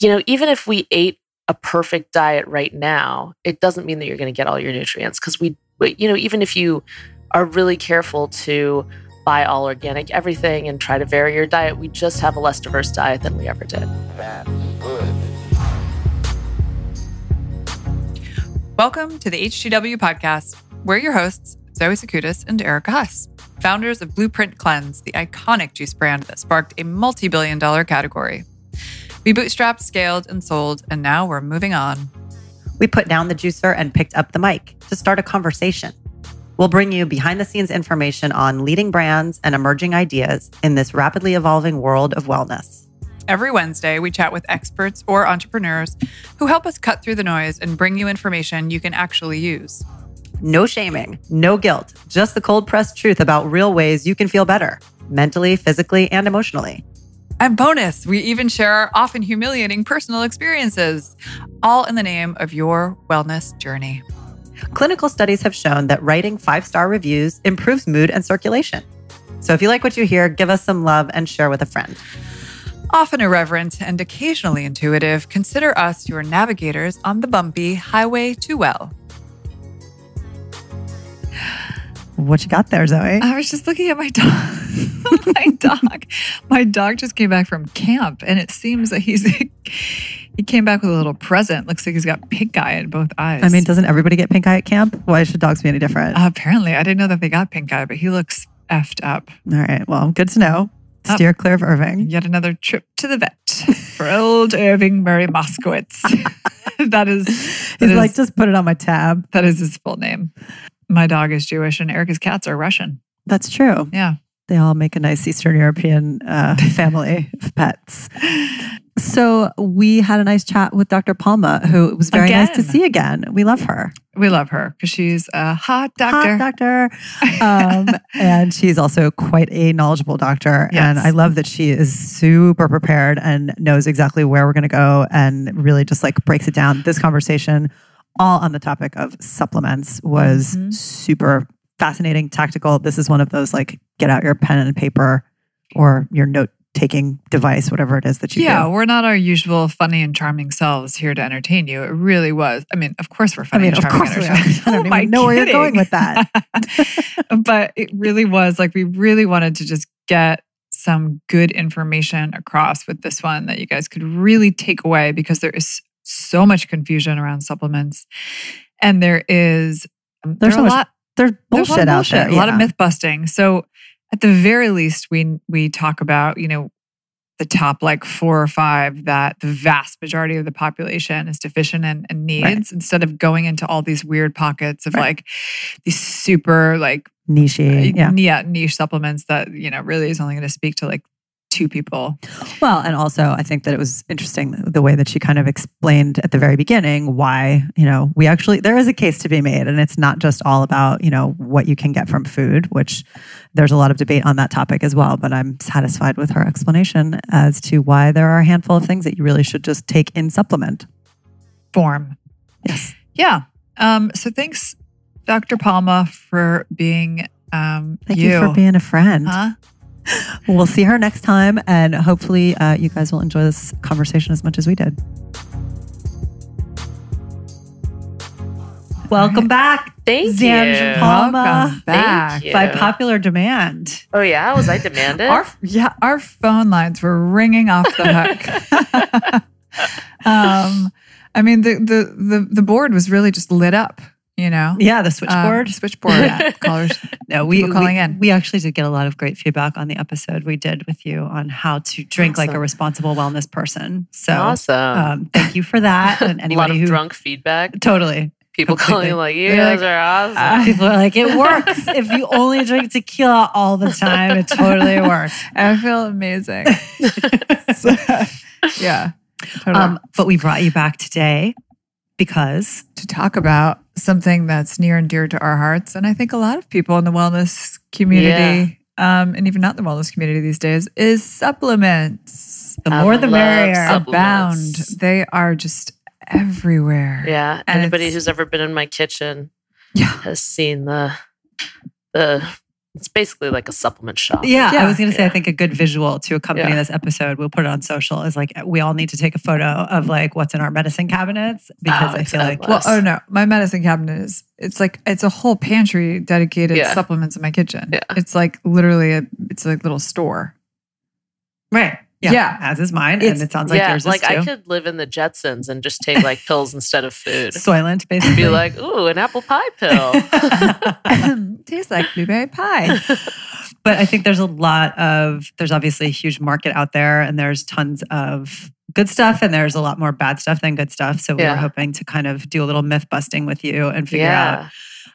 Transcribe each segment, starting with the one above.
you know, even if we ate a perfect diet right now, it doesn't mean that you're going to get all your nutrients because we, you know, even if you are really careful to buy all organic everything and try to vary your diet, we just have a less diverse diet than we ever did. That's good. Welcome to the HTW podcast. We're your hosts, Zoe Sakoutis and Erica Huss, founders of Blueprint Cleanse, the iconic juice brand that sparked a multi billion dollar category. We bootstrapped, scaled, and sold, and now we're moving on. We put down the juicer and picked up the mic to start a conversation. We'll bring you behind the scenes information on leading brands and emerging ideas in this rapidly evolving world of wellness. Every Wednesday, we chat with experts or entrepreneurs who help us cut through the noise and bring you information you can actually use. No shaming, no guilt, just the cold pressed truth about real ways you can feel better mentally, physically, and emotionally. And bonus, we even share our often humiliating personal experiences, all in the name of your wellness journey. Clinical studies have shown that writing five star reviews improves mood and circulation. So if you like what you hear, give us some love and share with a friend. Often irreverent and occasionally intuitive, consider us your navigators on the bumpy highway to well. What you got there, Zoe? I was just looking at my dog. my dog. My dog just came back from camp, and it seems that he's he came back with a little present. Looks like he's got pink eye in both eyes. I mean, doesn't everybody get pink eye at camp? Why should dogs be any different? Uh, apparently, I didn't know that they got pink eye, but he looks effed up. All right. Well, good to know. Steer clear of Irving. Yet another trip to the vet for old Irving Murray Moskowitz. that is. That He's is, like, just put it on my tab. That is his full name. My dog is Jewish and Erica's cats are Russian. That's true. Yeah. They all make a nice Eastern European uh, family of pets. So we had a nice chat with Dr. Palma, who was very Again. nice to see again. We love her. We love her because she's a hot doctor. Hot doctor. Um, and she's also quite a knowledgeable doctor. Yes. And I love that she is super prepared and knows exactly where we're going to go and really just like breaks it down. This conversation, all on the topic of supplements, was Mhm. super fascinating, tactical. This is one of those like get out your pen and paper or your note taking device, whatever it is that you yeah, do. we're not our usual funny and charming selves here to entertain you. It really was. I mean, of course we're I funny mean, and of charming. course we are. I don't am even know where you're going with that. but it really was like we really wanted to just get some good information across with this one that you guys could really take away because there is so much confusion around supplements, and there is um, There's there so a much lot There's there's a bullshit lot of out bullshit, there. a lot of myth busting. So at the very least, we we talk about you know the top like four or five that the vast majority of the population is deficient in and needs Right. instead of going into all these weird pockets of Right. like these super like Niche. Yeah. yeah niche supplements that you know really is only going to speak to like two people. Well, and also I think that it was interesting the way that she kind of explained at the very beginning why, you know, we actually, there is a case to be made. And it's not just all about, you know, what you can get from food, which there's a lot of debate on that topic as well. But I'm satisfied with her explanation as to why there are a handful of things that you really should just take in supplement. form. Yes. Yeah. Um, so thanks, Dr. Palma, for being um, Thank you, for being a friend. Huh? We'll see her next time. And hopefully uh, you guys will enjoy this conversation as much as we did. Welcome back. Thank Zandra you. Palma. Welcome back. you. by popular demand. Oh yeah, was I demanded? Our yeah, our phone lines were ringing off the hook. um, I mean the, the the the board was really just lit up. You know, Yeah, the Um, switchboard. switchboard. Yeah, callers. no, we, calling we, in. we actually did get a lot of great feedback on the episode we did with you on how to drink like a responsible wellness person. So awesome. um, thank you for that. And a lot of who drunk feedback. totally People completely. calling like, "You guys like, are awesome." Uh, people are like, it works. if you only drink tequila all the time, it totally works. I feel amazing. So, yeah. Totally. Um, but we brought you back today because to talk about something that's near and dear to our hearts. And I think a lot of people in the wellness community, um, and even not the wellness community these days, is supplements. the I more the merrier. Abound. They are just everywhere. yeah, and anybody who's ever been in my kitchen Yeah. has seen the the It's basically like a supplement shop. Yeah, Yeah. I was going to say, I think a good visual to accompany Yeah. this episode, we'll put it on social, is like we all need to take a photo of like what's in our medicine cabinets because Oh, I it's feel like, endless. Well, oh no, my medicine cabinet is it's like it's a whole pantry dedicated Yeah. supplements in my kitchen. Yeah. It's like literally a it's like little store. right. Yeah, Yeah. as is mine. It's- and it sounds like yeah, yours like. I could live in the Jetsons and just take like pills instead of food. Soylent, basically. Be like, ooh, an apple pie pill. Tastes like blueberry pie. but I think there's a lot of there's obviously a huge market out there and there's tons of good stuff and there's a lot more bad stuff than good stuff. So we Yeah. were hoping to kind of do a little myth busting with you and figure out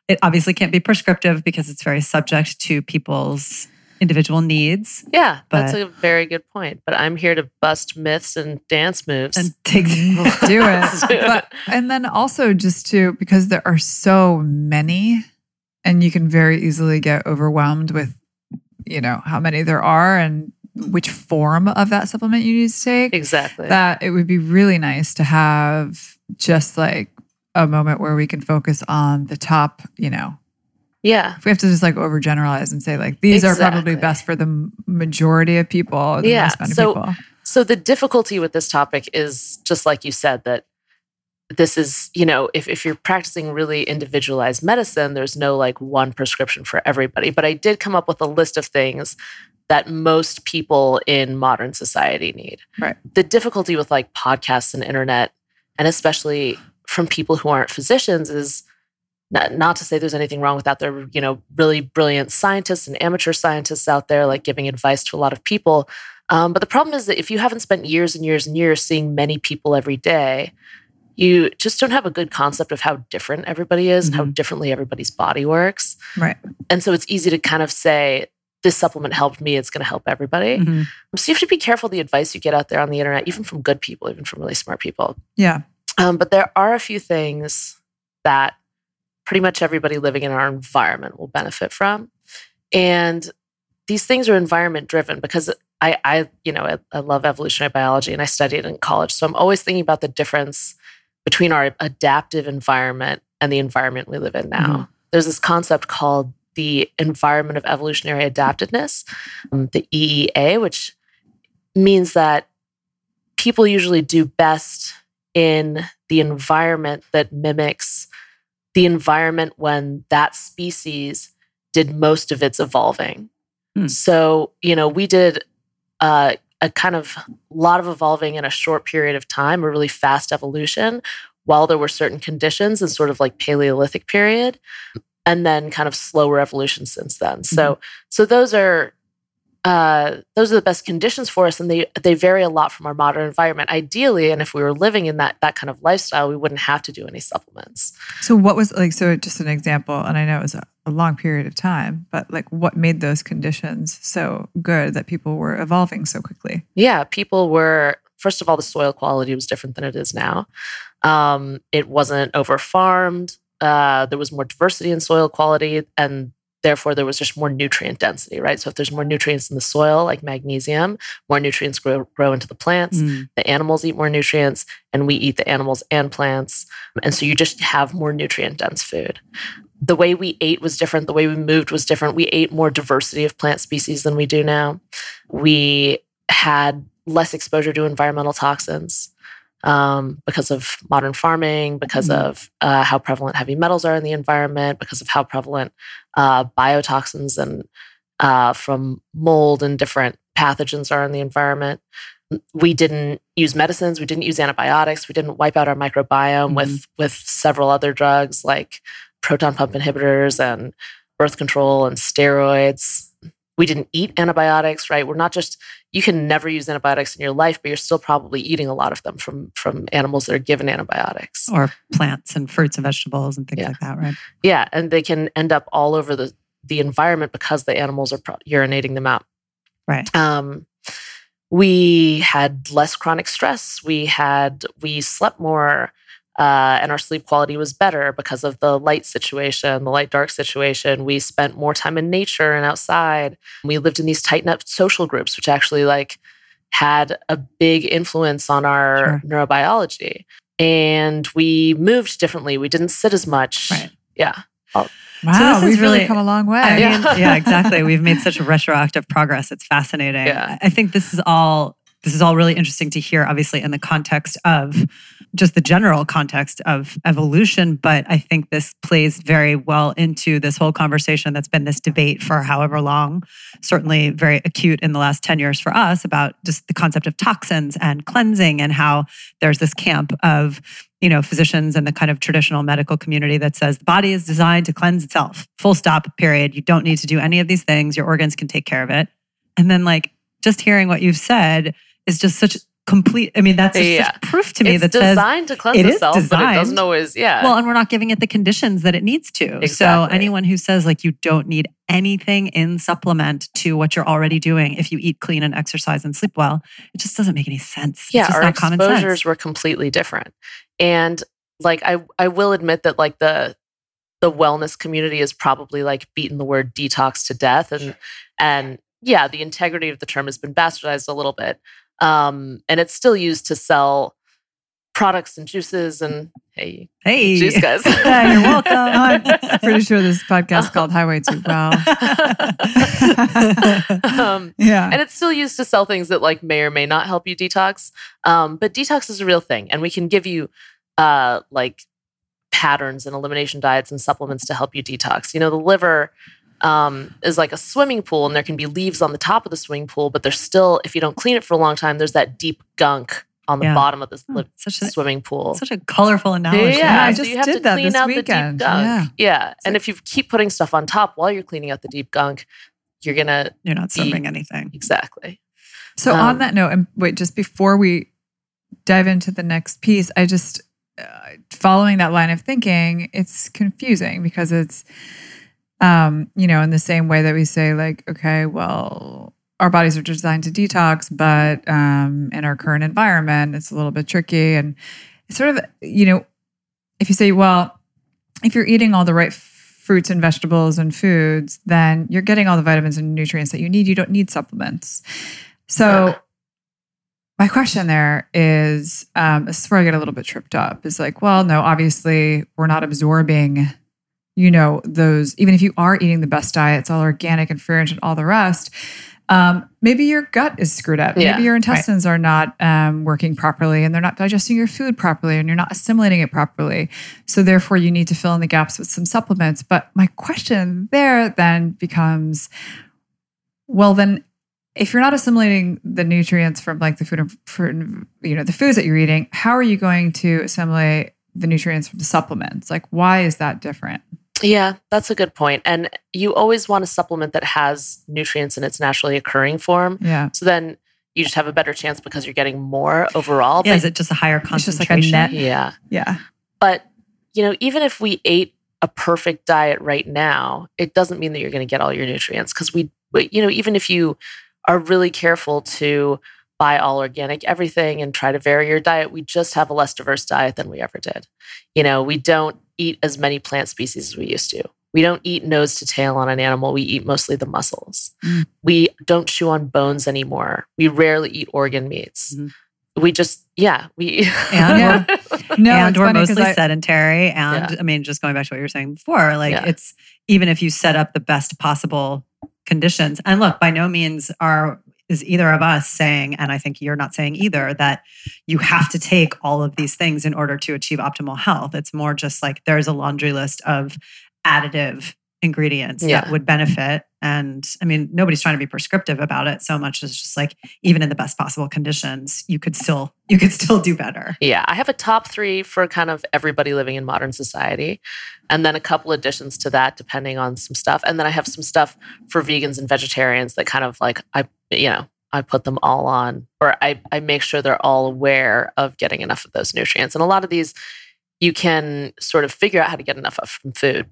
it obviously can't be prescriptive because it's very subject to people's individual needs Yeah, that's a very good point. But I'm here to bust myths and dance moves. and take do it. But and then also just to because there are so many and you can very easily get overwhelmed with you know how many there are and which form of that supplement you need to take. exactly. That it would be really nice to have just like a moment where we can focus on the top, you know, yeah. if we have to just like overgeneralize and say like these are probably best for the majority of people, the Yeah, most so- people. So the difficulty with this topic is just like you said that this is, you know, if, if you're practicing really individualized medicine, there's no like one prescription for everybody. But I did come up with a list of things that most people in modern society need. Right. The difficulty with like podcasts and internet, and especially from people who aren't physicians, is not, not to say there's anything wrong with that. There are, you know, really brilliant scientists and amateur scientists out there like giving advice to a lot of people. Um, but the problem is that if you haven't spent years and years and years seeing many people every day, you just don't have a good concept of how different everybody is and how differently everybody's body works. Right. And so it's easy to kind of say, this supplement helped me, it's going to help everybody. Mhm. So you have to be careful the advice you get out there on the internet, even from good people, even from really smart people. Yeah. Um, but there are a few things that pretty much everybody living in our environment will benefit from. And these things are environment driven because I, I you know, I, I love evolutionary biology and I studied it in college. So I'm always thinking about the difference between our adaptive environment and the environment we live in now. There's this concept called the environment of evolutionary adaptedness, um, the EEA, which means that people usually do best in the environment that mimics the environment when that species did most of its evolving. Hmm. So, you know, we did uh, a kind of lot of evolving in a short period of time, a really fast evolution, while there were certain conditions in sort of like Paleolithic period, and then kind of slower evolution since then. So, so those are uh, those are the best conditions for us, and they they vary a lot from our modern environment. Ideally, and if we were living in that that kind of lifestyle, we wouldn't have to do any supplements. So what was like so just an example and I know it was a, a long period of time, but like what made those conditions so good that people were evolving so quickly? Yeah, people were first of all, the soil quality was different than it is now. Um, it wasn't over farmed. Uh, there was more diversity in soil quality, and therefore there was just more nutrient density, right? So if there's more nutrients in the soil, like magnesium, more nutrients grow, grow into the plants. Mm. The animals eat more nutrients, and we eat the animals and plants. And so you just have more nutrient dense food. The way we ate was different. The way we moved was different. We ate more diversity of plant species than we do now. We had less exposure to environmental toxins um, because of modern farming, because Mhm. of uh, how prevalent heavy metals are in the environment, because of how prevalent uh, biotoxins and uh, from mold and different pathogens are in the environment. We didn't use medicines. We didn't use antibiotics. We didn't wipe out our microbiome with with several other drugs like proton pump inhibitors and birth control and steroids. We didn't eat antibiotics, right? We're not just you can never use antibiotics in your life, but you're still probably eating a lot of them from from animals that are given antibiotics. Or plants and fruits and vegetables and things Yeah. like that, right? Yeah, and they can end up all over the the environment because the animals are pro- urinating them out. Right. Um, we had less chronic stress. We had we slept more, uh, and our sleep quality was better because of the light situation, the light dark situation. We spent more time in nature and outside. We lived in these tight knit social groups, which actually like had a big influence on our neurobiology. And we moved differently. We didn't sit as much. Right. Yeah. Wow, this is we've really really- come a long way. I mean, Yeah. yeah. exactly. We've made such retroactive progress. It's fascinating. Yeah. I think this is all this is all really interesting to hear, obviously, in the context of just the general context of evolution. But I think this plays very well into this whole conversation that's been this debate for however long, certainly very acute in the last 10 years for us about just the concept of toxins and cleansing and how there's this camp of you know physicians and the kind of traditional medical community that says the body is designed to cleanse itself full stop period you don't need to do any of these things your organs can take care of it and then like just hearing what you've said is just such complete i mean that's just Yeah. proof to me it's that says designed to cleanse it is itself, but it doesn't always. Yeah. well and we're not giving it the conditions that it needs to so anyone who says like you don't need anything in supplement to what you're already doing if you eat clean and exercise and sleep well it just doesn't make any sense yeah, it's just our not common exposures were completely different. And like I I will admit that like the the wellness community has probably like beaten the word detox to death and and yeah, the integrity of the term has been bastardized a little bit. Um and it's still used to sell products and juices and hey, hey juice guys. you're welcome I'm pretty sure this podcast is called Highway to Well. um Yeah. and it's still used to sell things that like may or may not help you detox um, but detox is a real thing and we can give you uh, like patterns and elimination diets and supplements to help you detox you know the liver um, is like a swimming pool and there can be leaves on the top of the swimming pool but there's still if you don't clean it for a long time there's that deep gunk on the Yeah. bottom of this Oh, li- such a swimming pool such a colorful analogy yeah, I so just you have did to that clean this out the weekend. deep gunk. Yeah. Yeah. And if you keep putting stuff on top while you're cleaning out the deep gunk, you're gonna you're not serving anything exactly. So Um, on that note, and wait, just before we dive into the next piece, I just uh, following that line of thinking, it's confusing because it's, um, you know, in the same way that we say like, okay, well, our bodies are designed to detox, but um, in our current environment, it's a little bit tricky, and sort of, you know, if you say, well, if you're eating all the right fruits and vegetables and foods, then you're getting all the vitamins and nutrients that you need. You don't need supplements. So, my question there is um, this is where I get a little bit tripped up is like, well, no, obviously, we're not absorbing, you know, those, even if you are eating the best diet, it's all organic and free range and all the rest. Um, maybe your gut is screwed up. Yeah, maybe your intestines are not um, working properly and they're not digesting your food properly and you're not assimilating it properly. So, therefore, you need to fill in the gaps with some supplements. But my question there then becomes well, then if you're not assimilating the nutrients from like the food and for, you know the foods that you're eating how are you going to assimilate the nutrients from the supplements like why is that different Yeah, that's a good point. And you always want a supplement that has nutrients in its naturally occurring form. yeah So then you just have a better chance because you're getting more overall. yeah, is it just a higher It's just like a concentration net- yeah. yeah But, you know, even if we ate a perfect diet right now, it doesn't mean that you're going to get all your nutrients because we, we- you know, even if you are really careful to buy all organic everything and try to vary your diet, we just have a less diverse diet than we ever did. You know, we don't eat as many plant species as we used to. We don't eat nose to tail on an animal. We eat mostly the muscles. Mm. We don't chew on bones anymore. We rarely eat organ meats. Mhm. We just, yeah, we. And Yeah. no and we're mostly I- sedentary. And Yeah. I mean, just going back to what you were saying before, like Yeah. it's even if you set up the best possible conditions. And look, by no means are is either of us saying, and I think you're not saying either, that you have to take all of these things in order to achieve optimal health. It's more just like there's a laundry list of additive ingredients Yeah. that would benefit. And I mean, nobody's trying to be prescriptive about it so much as just like even in the best possible conditions, you could still you could still do better. Yeah, I have a top three for kind of everybody living in modern society, and then a couple additions to that depending on some stuff, and then I have some stuff for vegans and vegetarians that kind of like I, you know, I put them all on, or I I make sure they're all aware of getting enough of those nutrients, and a lot of these you can sort of figure out how to get enough of from food,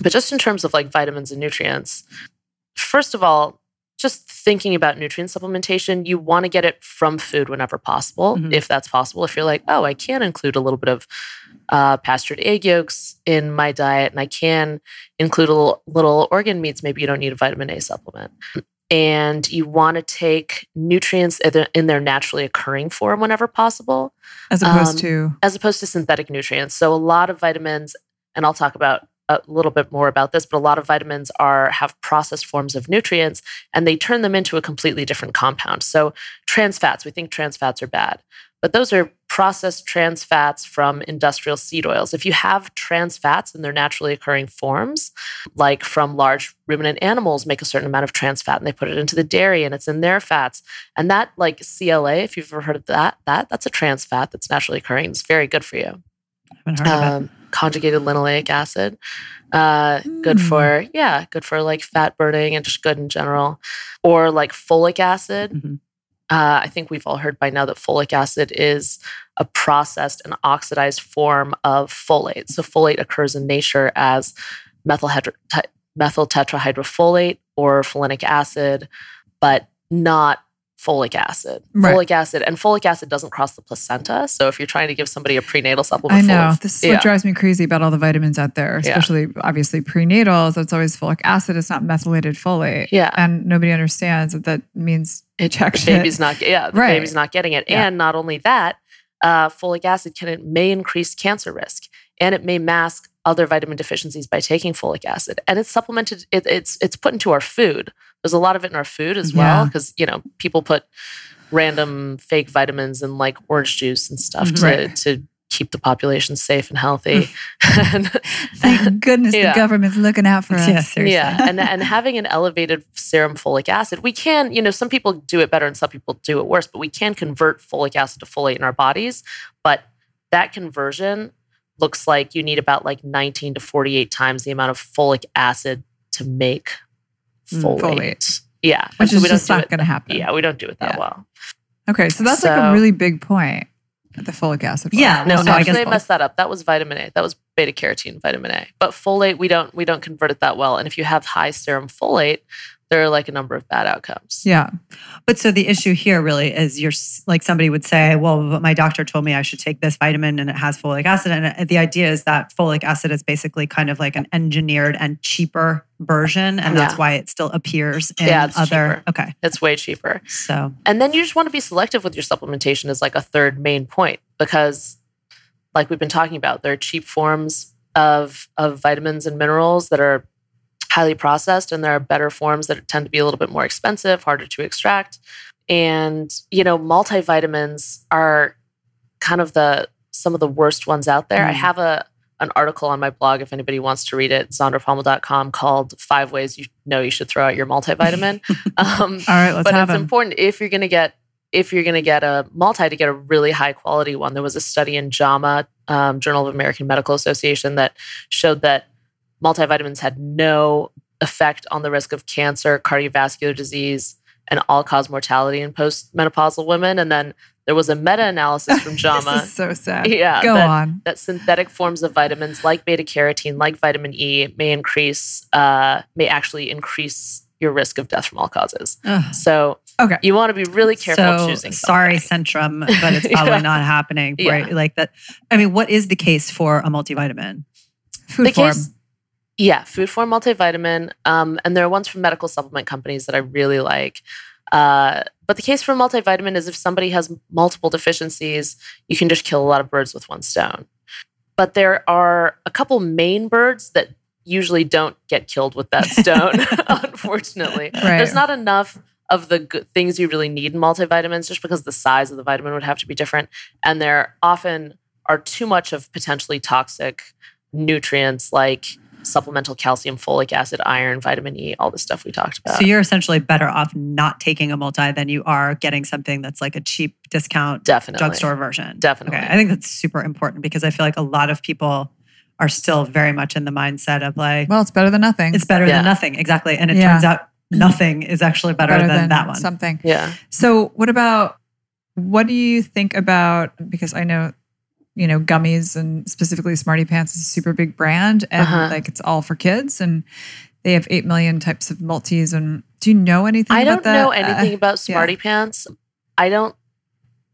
but just in terms of like vitamins and nutrients, first of all. Just thinking about nutrient supplementation, you want to get it from food whenever possible, Mhm. if that's possible. If you're like, oh, I can include a little bit of uh, pastured egg yolks in my diet, and I can include a little, little organ meats, maybe you don't need a vitamin A supplement. And you want to take nutrients in their- in their naturally occurring form whenever possible as opposed um, to as opposed to synthetic nutrients. So a lot of vitamins, and I'll talk about a little bit more about this, but a lot of vitamins are have processed forms of nutrients and they turn them into a completely different compound. So trans fats, we think trans fats are bad, but those are processed trans fats from industrial seed oils. If you have trans fats in their naturally occurring forms, like from large ruminant animals make a certain amount of trans fat and they put it into the dairy and it's in their fats. And that like CLA, if you've ever heard of that, that that's a trans fat that's naturally occurring. It's very good for you. Um, conjugated linoleic acid. Uh, good Mm. for yeah, good for like fat burning and just good in general. Or like folic acid. Mhm. Uh, I think we've all heard by now that folic acid is a processed and oxidized form of folate. So folate occurs in nature as methyl, methyl tetrahydrofolate or folinic acid, but not folic acid. Right. Folic acid and folic acid doesn't cross the placenta. So if you're trying to give somebody a prenatal supplement, I know. of- This is yeah. what drives me crazy about all the vitamins out there, Yeah. especially obviously prenatals. It's always folic acid. It's not methylated folate. Yeah. And nobody understands that that means it, check the baby's not yeah the Right. baby's not getting it Yeah. and not only that uh, folic acid can it may increase cancer risk and it may mask other vitamin deficiencies by taking folic acid and it's supplemented it, it's it's put into our food there's a lot of it in our food as well Yeah. because you know people put random fake vitamins and like orange juice and stuff to, Right. to keep the population safe and healthy and Thank goodness Yeah. the government's looking out for us. Yeah, seriously. yeah, and and having an elevated serum folic acid, we can, you know, some people do it better and some people do it worse, but we can convert folic acid to folate in our bodies. But that conversion looks like you need about like 19 to 48 times the amount of folic acid to make Mm, folate. folate. Yeah, Which so is we don't just not going to happen. Yeah, we don't do it that Yeah. well. Okay, so that's like a really big point. The folic acid. Yeah, No, So I actually, guess- I messed that up. That was vitamin A. That was beta carotene vitamin A. But folate, we don't we don't convert it that well. And if you have high serum folate, there are like a number of bad outcomes. Yeah. But so the issue here really is you're like somebody would say, well, my doctor told me I should take this vitamin and it has folic acid. And uh, the idea is that folic acid is basically kind of like an engineered and cheaper version. And that's Yeah. why it still appears in Yeah, it's other. cheaper. Okay. It's way cheaper. So, And then you just want to be selective with your supplementation is like a third main point because like we've been talking about, there are cheap forms of of vitamins and minerals that are highly processed and there are better forms that tend to be a little bit more expensive, harder to extract. And you know, multivitamins are kind of the some of the worst ones out there. I Mm. have a an article on my blog if anybody wants to read it, zandrapalma.com called Five Ways You Know You Should Throw Out Your Multivitamin. um, All right, let's but have it's him. important if you're going to get if you're going to get a multi to get a really high quality one. There was a study in JAMA, um, Journal of American Medical Association, that showed that multivitamins had no effect on the risk of cancer, cardiovascular disease, and all cause mortality in postmenopausal women. And then there was a meta analysis from JAMA so sad. Yeah, Go that- on. that synthetic forms of vitamins like beta carotene, like vitamin E, may increase, uh, may actually increase your risk of death from all causes. ugh. So Okay. you want to be really careful so choosing. sorry. Centrum, but it's probably Yeah. not happening. Yeah. Right. Like that. I mean, what is the case for a multivitamin? Food The form. case, yeah, food form multivitamin, um, and there are ones from medical supplement companies that I really like. Uh, but the case for multivitamin is if somebody has multiple deficiencies, you can just kill a lot of birds with one stone. But there are a couple main birds that usually don't get killed with that stone, unfortunately. Right. There's not enough of the good things you really need in multivitamins just because the size of the vitamin would have to be different. And there often are too much of potentially toxic nutrients like supplemental calcium, folic acid, iron, vitamin E, all the stuff we talked about. So you're essentially better off not taking a multi than you are getting something that's like a cheap discount Definitely. drugstore version. Definitely. Okay. I think that's super important because I feel like a lot of people are still very much in the mindset of like, well, it's better than nothing. it's better Yeah. than nothing. Exactly. And it Yeah. turns out nothing is actually better, than, that one. Something. Yeah. So, what about what do you think about? Because I know, you know, gummies and specifically Smarty Pants is a super big brand, and Uh-huh. like it's all for kids, and they have eight million types of multis. And do you know anything? I don't know Uh, anything about yeah. Pants. I don't,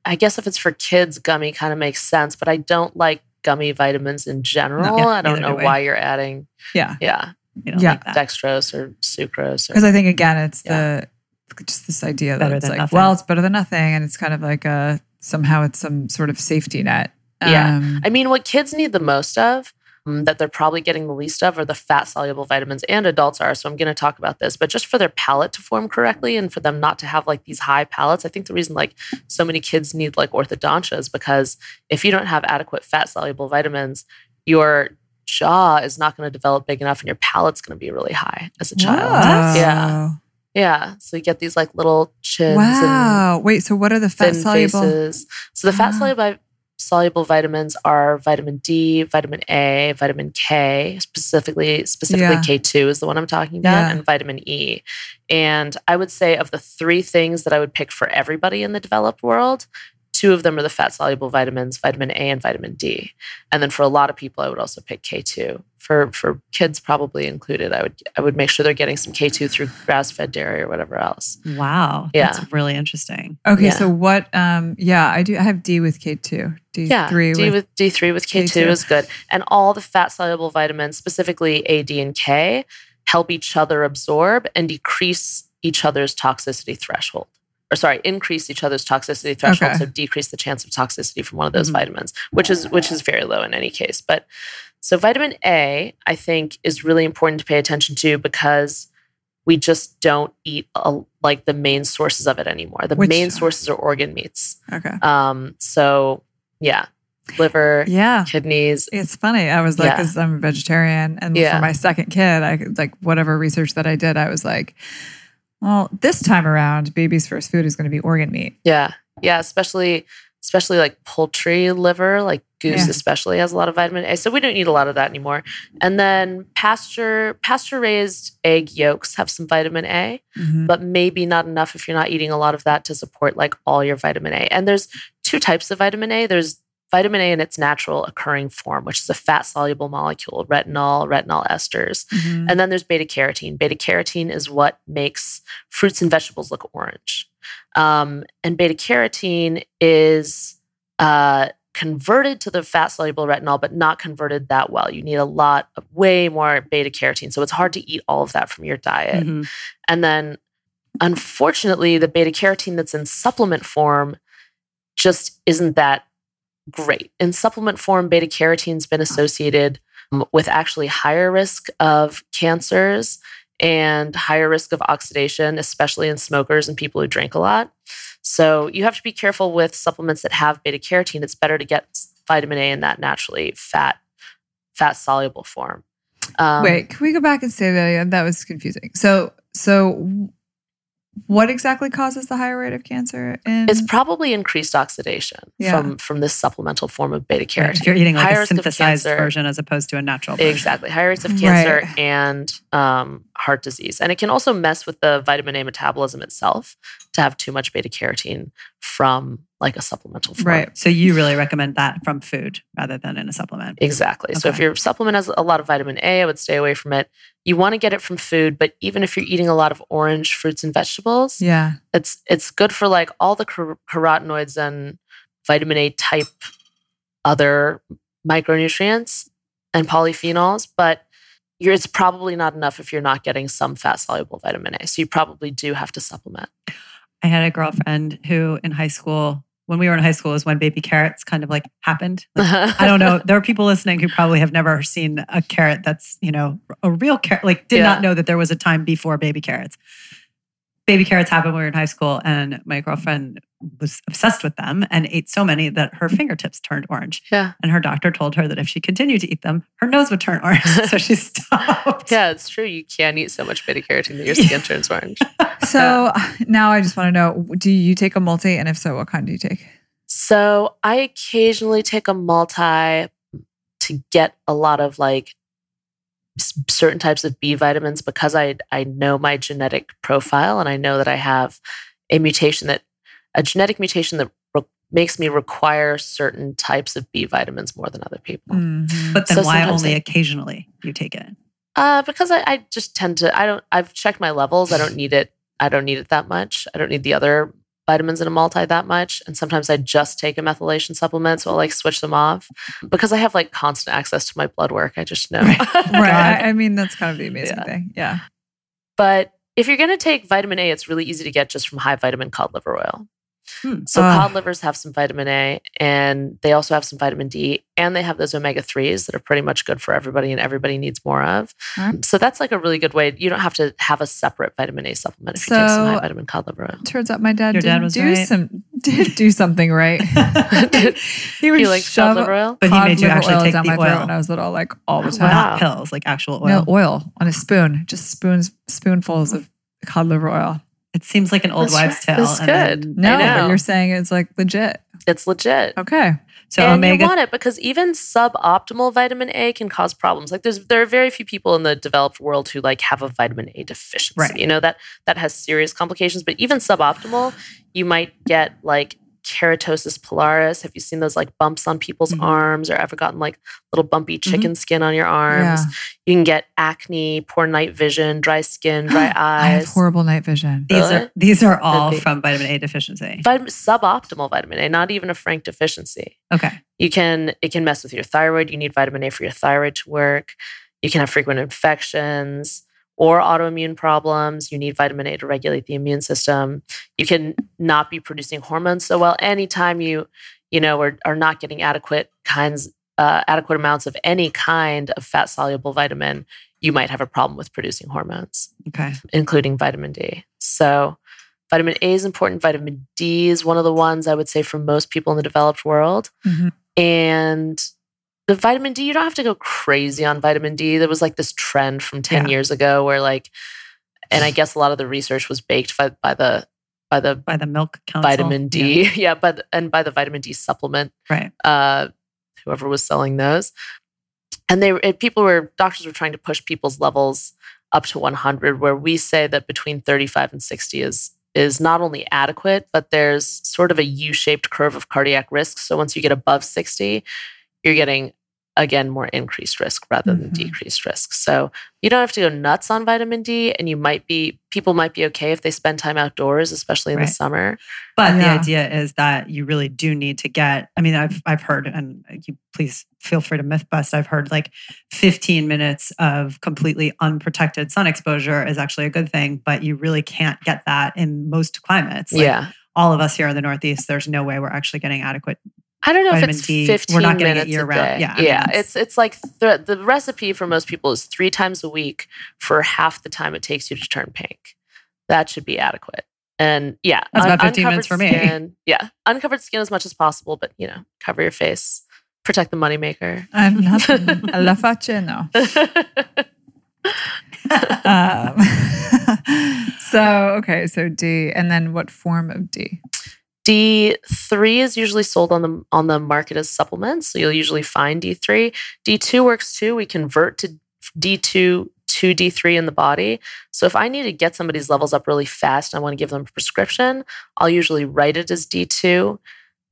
I guess if it's for kids, gummy kind of makes sense, but I don't like gummy vitamins in general. yeah, I don't know do why you're adding, yeah, yeah, You know, Yeah. like dextrose or sucrose. Because I think again, it's Yeah. the just this idea Better that it's like, nothing. well, it's better than nothing, and it's kind of like a somehow it's some sort of safety net. Yeah. Um, I mean, what kids need the most of um, that they're probably getting the least of are the fat soluble vitamins, and adults are. So I'm going to talk about this, but just for their palate to form correctly and for them not to have like these high palates, I think the reason like so many kids need like orthodontia is because if you don't have adequate fat soluble vitamins, your jaw is not going to develop big enough and your palate's going to be really high as a child. Wow. Yeah. Yeah. So you get these like little chins and Wow. Wait, so what are the fat soluble? faces. So the fat Ah. soluble soluble vitamins are vitamin D, vitamin A, vitamin K, specifically specifically Yeah. K2 is the one I'm talking about, Yeah. and vitamin E. And I would say of the three things that I would pick for everybody in the developed world, two of them are the fat soluble vitamins, vitamin A and vitamin D. And then for a lot of people, I would also pick K2. For for kids probably included, I would I would make sure they're getting some K2 through grass fed dairy or whatever else. Wow. Yeah. That's really interesting. Okay, Yeah. so what um yeah, I do I have D with K2. D3 Yeah, D with, with D three with K two is good, and all the fat soluble vitamins, specifically A, D, and K, help each other absorb and decrease each other's toxicity threshold. Or sorry, increase each other's toxicity threshold, Okay. so decrease the chance of toxicity from one of those Mhm. vitamins, which is which is very low in any case. But so vitamin A, I think, is really important to pay attention to because we just don't eat a, like the main sources of it anymore. The Which- main sources are organ meats. Okay. Um, so yeah, liver, Yeah. kidneys. It's funny. I was like, Yeah. because I'm a vegetarian, and Yeah. for my second kid, I like whatever research that I did, I was like, well, this time around, baby's first food is going to be organ meat. Yeah, yeah, especially especially like poultry liver, like goose Yeah. especially has a lot of vitamin A. So we don't need a lot of that anymore. And then pasture pasture raised egg yolks have some vitamin A, Mhm. but maybe not enough if you're not eating a lot of that to support like all your vitamin A. And there's two types of vitamin A. There's vitamin A in its natural occurring form, which is a fat soluble molecule, retinol, retinol esters. Mhm. And then there's beta carotene. Beta carotene is what makes fruits and vegetables look orange. Um, and beta carotene is uh, converted to the fat soluble retinol, but not converted that well. You need a lot of way more beta carotene. So it's hard to eat all of that from your diet. Mhm. And then, unfortunately, the beta carotene that's in supplement form just isn't that great. In supplement form, beta carotene's been associated um, with actually higher risk of cancers and higher risk of oxidation, especially in smokers and people who drink a lot. So you have to be careful with supplements that have beta carotene. It's better to get vitamin A in that naturally fat fat soluble form. Um, Wait, can we go back and say that again? That was confusing. So, so what exactly causes the higher rate of cancer? In It's probably increased oxidation Yeah. from from this supplemental form of beta carotene. If you're eating like a synthesized cancer. version as opposed to a natural version. Exactly. Higher rates of cancer Right. and um, heart disease. And it can also mess with the vitamin A metabolism itself to have too much beta carotene from like a supplemental form. right. So you really recommend that from food rather than in a supplement. Exactly. So if your supplement has a lot of vitamin A, I would stay away from it. You want to get it from food, but even if you're eating a lot of orange fruits and vegetables, Yeah. it's it's good for like all the car- carotenoids and vitamin A type other micronutrients and polyphenols, but you're, it's probably not enough if you're not getting some fat soluble vitamin A. So you probably do have to supplement. I had a girlfriend who in high school, when we were in high school, is when baby carrots kind of like happened. Like, I don't know. There are people listening who probably have never seen a carrot that's, you know, a real carrot, like did Yeah. not know that there was a time before baby carrots. Baby carrots happened when we were in high school, and my girlfriend was obsessed with them and ate so many that her mm. fingertips turned orange. Yeah. And her doctor told her that if she continued to eat them, her nose would turn orange. so she stopped. Yeah, it's true. You can eat so much beta carotene that your skin turns orange. So now I just want to know do you take a multi? And if so, what kind do you take? So I occasionally take a multi to get a lot of like certain types of B vitamins because I I know my genetic profile and I know that I have a mutation that a genetic mutation that re- makes me require certain types of B vitamins more than other people. Mhm. But then So why only I- occasionally you take it? Uh, because I, I just tend to I don't I've checked my levels. I don't need it. I don't need it that much. I don't need the other vitamins in a multi that much. And sometimes I just take a methylation supplement, so I'll like switch them off because I have like constant access to my blood work. I just know. Right. right. I, I mean, that's kind of the amazing Yeah. thing. Yeah. but if you're going to take vitamin A, it's really easy to get just from high vitamin cod liver oil. Hmm. So Ah. cod livers have some vitamin A and they also have some vitamin D and they have those omega 3s that are pretty much good for everybody and everybody needs more of. Alright. So that's like a really good way. You don't have to have a separate vitamin A supplement if you take some So- high vitamin cod liver oil. Turns out my dad Your didn't dad was do right. some did do something right. he would You like cod shove liver oil? But he made you actually oil take down the my throat oil. when I was little, like all the time. wow. Not pills, like actual oil. No oil on a spoon, just spoons, spoonfuls of cod liver oil. It seems like an old That's wives' tale. That's good. then- No, but you're saying it's like legit. It's legit. Okay. So and omega you want it because even suboptimal vitamin A can cause problems. Like there's there are very few people in the developed world who like have a vitamin A deficiency. Right. You know that that has serious complications. But even suboptimal, you might get like keratosis pilaris. Have you seen those like bumps on people's Mhm. arms or ever gotten like little bumpy chicken skin on your arms? Yeah. You can get acne, poor night vision, dry skin, dry eyes. I have horrible night vision. these Really? are these are all from vitamin A deficiency. Vitamin, suboptimal vitamin A, not even a frank deficiency. Okay. You can it can mess with your thyroid. You need vitamin A for your thyroid to work. You can have frequent infections or autoimmune problems. You need vitamin A to regulate the immune system. You can not be producing hormones so well anytime you, you know, are, are not getting adequate kinds uh, adequate amounts of any kind of fat soluble vitamin, you might have a problem with producing hormones Okay. including vitamin D. So, vitamin A is important. Vitamin D is one of the ones I would say for most people in the developed world. Mhm. And the vitamin D, you don't have to go crazy on vitamin D. There was like this trend from 10 Yeah. years ago where, like, and I guess a lot of the research was baked by, by the by the By the milk council. vitamin D, yeah, but and by the vitamin D supplement Right. uh, whoever was selling those. And they it, people were doctors were trying to push people's levels up to 100, where we say that between 35 and 60 is is not only adequate, but there's sort of a U-shaped curve of cardiac risk. So once you get above 60, you're getting again more increased risk rather than Mhm. decreased risk. So you don't have to go nuts on vitamin D, and you might be people might be okay if they spend time outdoors, especially in Right. the summer. But the idea is that you really do need to get. I mean, I've I've heard, and you please feel free to myth bust. I've heard like 15 minutes of completely unprotected sun exposure is actually a good thing, but you really can't get that in most climates. Like, yeah. all of us here in the Northeast, there's no way we're actually getting adequate. I don't know if it's D, 15 we're not getting it minutes year a round. day. Yeah, I mean, yeah. it's- It's like the the recipe for most people is three times a week for half the time it takes you to turn pink. That should be adequate. And yeah, That's un- about 15 minutes for me. Skin, yeah, uncovered skin as much as possible, but you know, cover your face, protect the moneymaker. I'm nothing. La faccia, no. Um, so okay, so D, and then what form of D? D three is usually sold on the on the market as supplements, so you'll usually find D three. D two works too. We convert to D two to D three in the body. So if I need to get somebody's levels up really fast and I want to give them a prescription, I'll usually write it as D two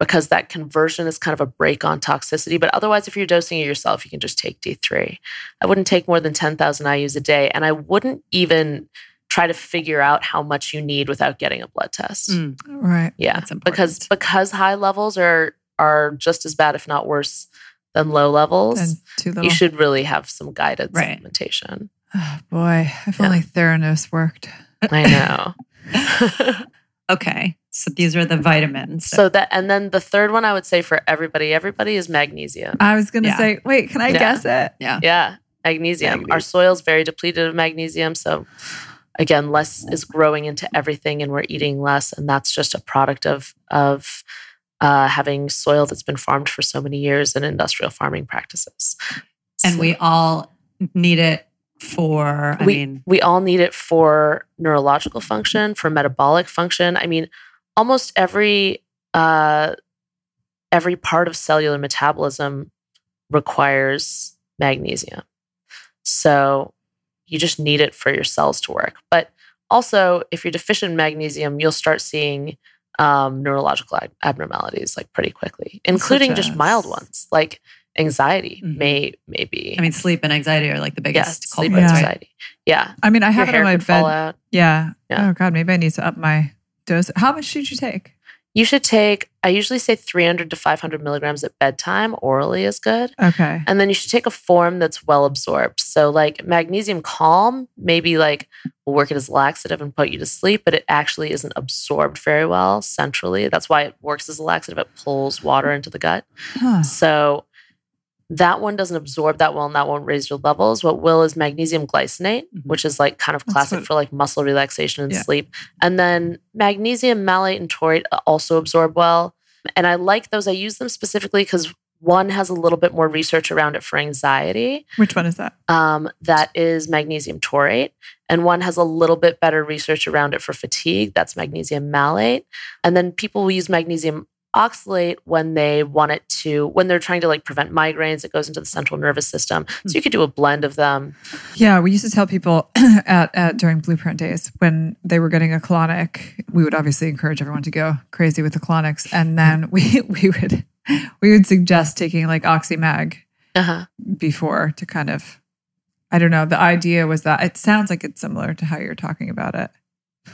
because that conversion is kind of a break on toxicity. But otherwise, if you're dosing it yourself, you can just take D three. I wouldn't take more than ten thousand IU's a day, and I wouldn't even try to figure out how much you need without getting a blood test. Mm, Right. Yeah, That's important. because because high levels are are just as bad, if not worse, than low levels. And too little. you should really have some guided Right. supplementation. Oh, boy, if Yeah. only Theranos worked. I know. okay. So these are the vitamins. so that and then the third one I would say for everybody, everybody is magnesium. I was going to Yeah. say, wait, can I Yeah. guess it? yeah. Yeah, magnesium. Magnesium. Our soil's very depleted of magnesium, so again, less is growing into everything, and we're eating less, and that's just a product of of uh, having soil that's been farmed for so many years and industrial farming practices. And So- we all need it for, I we, mean, we all need it for neurological function, for metabolic function. I mean, almost every uh, every part of cellular metabolism requires magnesium. So you just need it for your cells to work. But also, if you're deficient in magnesium, you'll start seeing um, neurological ab- abnormalities like pretty quickly, including just mild ones like anxiety. Mhm. May maybe I mean, sleep and anxiety are like the yeah, biggest sleep culprits, Yeah. anxiety. Yeah, I mean, I your have it on my bed. Yeah. Yeah. Oh, God, maybe I need to up my dose. How much did you take? You should take, I usually say 300 to 500 milligrams at bedtime. Orally is good. Okay. And then you should take a form that's well absorbed. So, like magnesium calm, maybe like will work it as laxative and put you to sleep, but it actually isn't absorbed very well centrally. That's why it works as a laxative. It pulls water into the gut. Huh. So, that one doesn't absorb that well and that won't raise your levels. What will is magnesium glycinate, Mhm. which is like kind of classic for like muscle relaxation and Yeah. sleep. And then magnesium malate and taurate also absorb well. And I like those. I use them specifically because one has a little bit more research around it for anxiety. Which one is that? Um, that is magnesium taurate. And one has a little bit better research around it for fatigue. That's magnesium malate. And then people will use magnesium oxalate when they want it to, when they're trying to like prevent migraines. It goes into the central nervous system. So you could do a blend of them. Yeah, we used to tell people at, at during Blueprint days when they were getting a colonic, we would obviously encourage everyone to go crazy with the colonics, and then we we would we would suggest taking like Oxymag Uh-huh. before to kind of, I don't know. The idea was that it sounds like it's similar to how you're talking about it.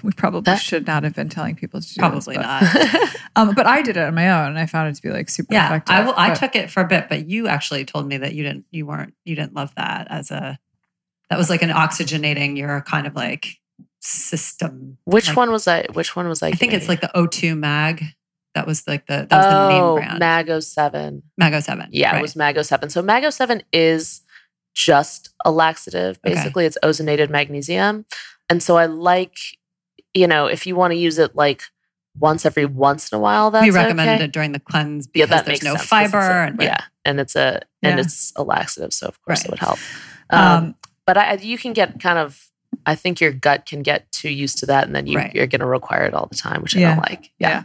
We probably That- should not have been telling people to do Probably this, but, not. Um, but I did it on my own, and I found it to be like super Yeah, effective. I will. I took it for a bit, but you actually told me that you didn't. You weren't. You didn't love that as a. That was like an oxygenating your kind of like system. Which Like, one was that Which one was I? I think it's like the O2 Mag. That was like the that you? was the main oh, brand. Mag 07. Mag 07. Yeah, right. it was Mag 07. So Mag 07 is just a laxative. Okay. Basically, it's ozonated magnesium. And so I like, you know, if you want to use it like once every once in a while, that's we recommended okay. it during the cleanse Yeah, because that there's makes no sense fiber. a- and yeah, and it's a and Yeah. it's a laxative, so of course Right. it would help. Um, Um, but I, you can get kind of. I think your gut can get too used to that, and then you, Right. you're going to require it all the time, which I don't like. Yeah.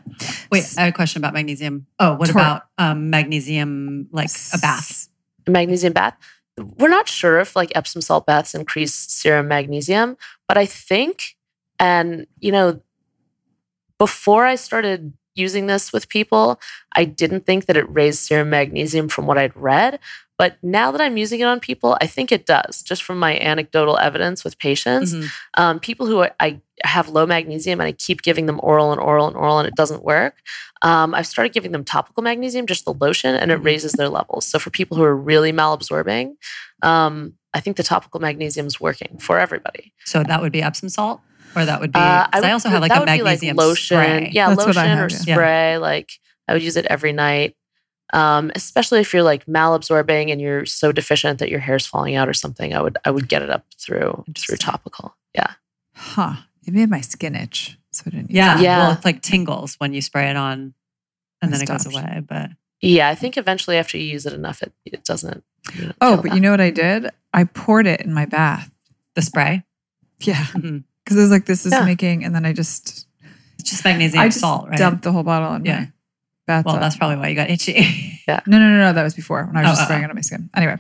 Wait, I have a question about magnesium. Oh, what Tor- about um, magnesium like a bath? A magnesium bath. We're not sure if like Epsom salt baths increase serum magnesium, but I think, and you know, before I started using this with people, I didn't think that it raised serum magnesium from what I'd read. But now that I'm using it on people, I think it does, just from my anecdotal evidence with patients. Mhm. Um, people who I, I have low magnesium and I keep giving them oral and oral and oral and it doesn't work. Um, I've started giving them topical magnesium, just the lotion, and it Mhm. raises their levels. So for people who are really malabsorbing, um, I think the topical magnesium is working for everybody. So that would be Epsom salt, or that would be. Uh, I, would- also have like a magnesium lotion. spray. Yeah, That's I lotion or have, yeah. spray. Like I would use it every night. Um, especially if you're like malabsorbing and you're so deficient that your hair's falling out or something, I would I would get it up through through topical. Yeah. huh. It made my skin itch, so I didn't. Yeah. Yeah. Well, it's like tingles when you spray it on, and I then it goes away. But Yeah, I think eventually after you use it enough, it, it doesn't. You know, Oh, but that. you know what I did? I poured it in my bath. the spray, Yeah, Mhm. Because I was like, "This is Yeah. making," and then I just it's just magnesium I just salt, right? dumped the whole bottle in Yeah. my bathtub. well, that's probably why you got itchy. Yeah. No, no, no, no. That was before when I was Oh, just oh, spraying oh. it on my skin. Anyway,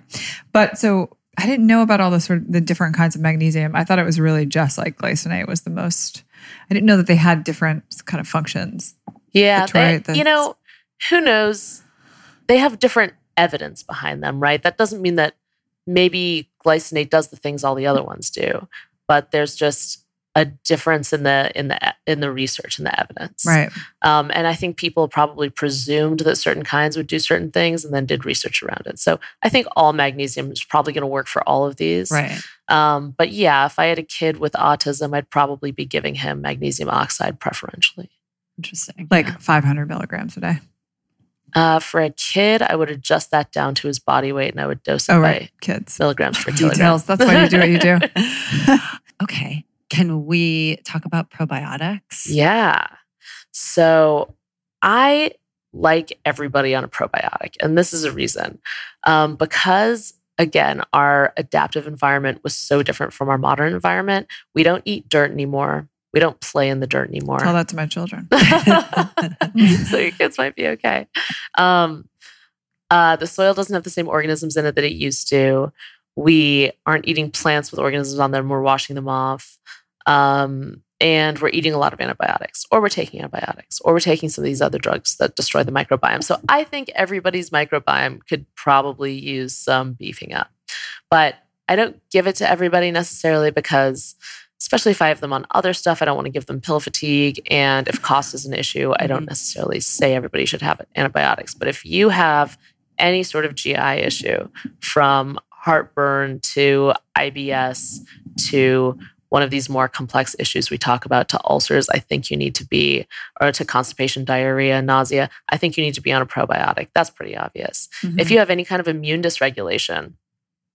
but so I didn't know about all the sort of the different kinds of magnesium. I thought it was really just like glycinate was the most. I didn't know that they had different kind of functions. Yeah, right, they- you know, who knows? They have different evidence behind them, right? That doesn't mean that maybe glycinate does the things all the other ones do, but there's just a difference in the in the in the research and the evidence, Right. Um, and I think people probably presumed that certain kinds would do certain things and then did research around it. So I think all magnesium is probably going to work for all of these, right. Um, but yeah, if I had a kid with autism, I'd probably be giving him magnesium oxide preferentially. Interesting. Like Yeah. 500 milligrams a day. Uh, for a kid, I would adjust that down to his body weight and I would dose it Oh, by right. Kids. milligrams per kilogram. Details. That's why you do what you do. okay. Can we talk about probiotics? Yeah. So I like everybody on a probiotic, and this is a reason. Um, because again, our adaptive environment was so different from our modern environment. We don't eat dirt anymore. We don't play in the dirt anymore. Tell that to my children. so your kids might be okay. Um, uh, the soil doesn't have the same organisms in it that it used to. We aren't eating plants with organisms on them. We're washing them off. Um, and we're eating a lot of antibiotics, or we're taking antibiotics, or we're taking some of these other drugs that destroy the microbiome. So I think everybody's microbiome could probably use some beefing up. But I don't give it to everybody necessarily because especially if I have them on other stuff. I don't want to give them pill fatigue. And if cost is an issue, I don't Mhm. necessarily say everybody should have antibiotics. But if you have any sort of GI issue from heartburn to IBS to one of these more complex issues we talk about to ulcers, I think you need to be, or to constipation, diarrhea, nausea, I think you need to be on a probiotic. That's pretty obvious. If you have any kind of immune dysregulation,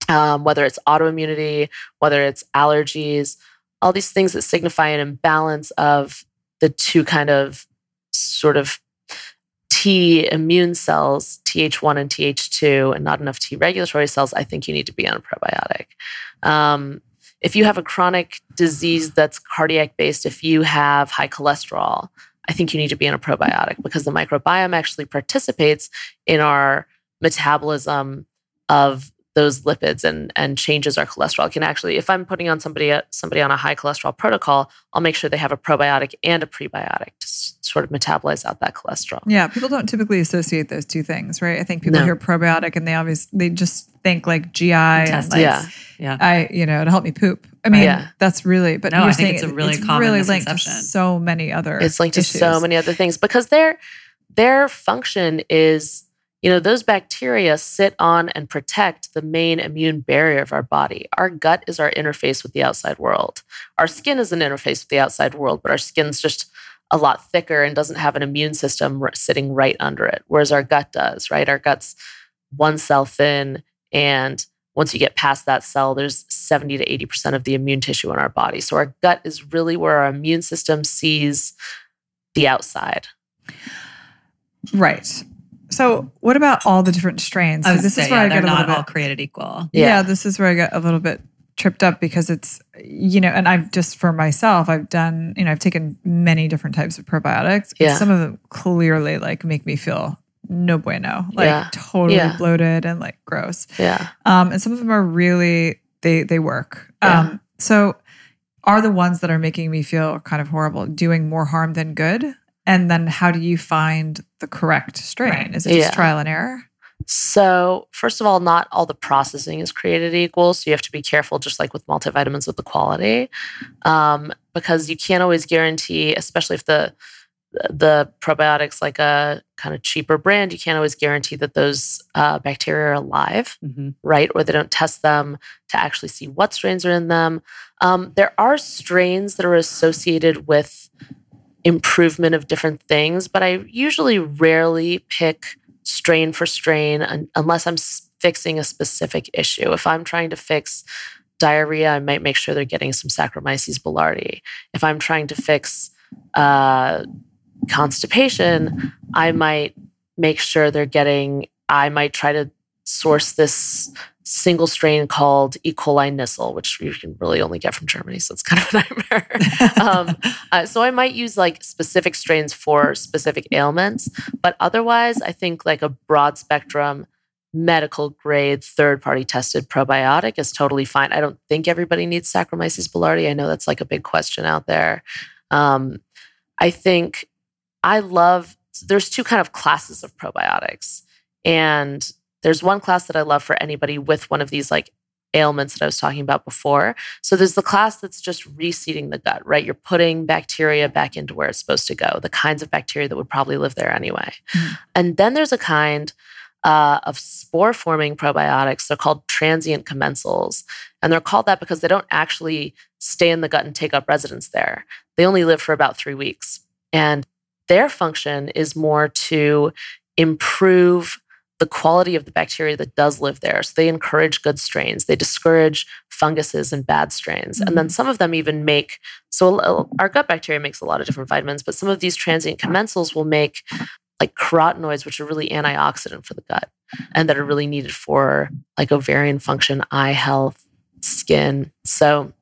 um, whether it's autoimmunity, whether it's allergies, all these things that signify an imbalance of the two kind of sort of T immune cells, TH1 and TH2, and not enough T regulatory cells, I think you need to be on a probiotic. Um, if you have a chronic disease that's cardiac based, if you have high cholesterol, I think you need to be on a probiotic because the microbiome actually participates in our metabolism of those lipids and and changes our cholesterol. Can actually, if I'm putting on somebody uh, somebody on a high cholesterol protocol, I'll make sure they have a probiotic and a prebiotic to sort of metabolize out that cholesterol. Yeah, people don't typically associate those two things, right? I think people No. hear probiotic and they always they just think like GI and like Yeah. Yeah. I, you know, to help me poop. I mean, Yeah. that's really, but No, you're I think saying it's a it- really common really linked to misconception. so many other. It's linked to so many other things because their their function is, you know, those bacteria sit on and protect the main immune barrier of our body. Our gut is our interface with the outside world. Our skin is an interface with the outside world, but our skin's just a lot thicker and doesn't have an immune system sitting right under it, whereas our gut does, right? Our gut's one cell thin and once you get past that cell, there's 70 to 80% of the immune tissue in our body. So our gut is really where our immune system sees the outside. Right. So, what about all the different strains? I So was this say, is where yeah, I they're get a not little all bit. created equal. Yeah. Yeah. this is where I get a little bit tripped up because it's you know, and I've just for myself, I've done you know, I've taken many different types of probiotics. Yeah. Some of them clearly like make me feel no bueno, like Yeah. totally Yeah. bloated and like gross. Yeah. Um, and some of them are really they they work. Yeah. Um, so are the ones that are making me feel kind of horrible doing more harm than good? And then how do you find the correct strain? Right. Is it just Yeah. trial and error? So, first of all, not all the processing is created equal. So, you have to be careful, just like with multivitamins, with the quality, um, because you can't always guarantee, especially if the the probiotics like a kind of cheaper brand, you can't always guarantee that those uh, bacteria are alive, Mhm. right? Or they don't test them to actually see what strains are in them. Um, there are strains that are associated with improvement of different things, but I usually rarely pick strain for strain unless I'm fixing a specific issue. If I'm trying to fix diarrhea, I might make sure they're getting some Saccharomyces boulardii. If I'm trying to fix uh, constipation, I might make sure they're getting, I might try to source this single strain called E. coli Nissle, which you can really only get from Germany. So it's kind of a nightmare. um, uh, so I might use like specific strains for specific ailments, but otherwise, I think like a broad spectrum medical grade third party tested probiotic is totally fine. I don't think everybody needs Saccharomyces boulardii. I know that's like a big question out there. Um, I think I love there's two kind of classes of probiotics, and there's one class that I love for anybody with one of these like ailments that I was talking about before. So there's the class that's just reseeding the gut, right? You're putting bacteria back into where it's supposed to go, the kinds of bacteria that would probably live there anyway. Mhm. And then there's a kind uh, of spore forming probiotics. They're called transient commensals. And they're called that because they don't actually stay in the gut and take up residence there. They only live for about three weeks. And their function is more to improve the quality of the bacteria that does live there. So they encourage good strains, they discourage funguses and bad strains. And then some of them even make so our gut bacteria makes a lot of different vitamins, but some of these transient commensals will make like carotenoids, which are really antioxidant for the gut and that are really needed for like ovarian function, eye health, skin. So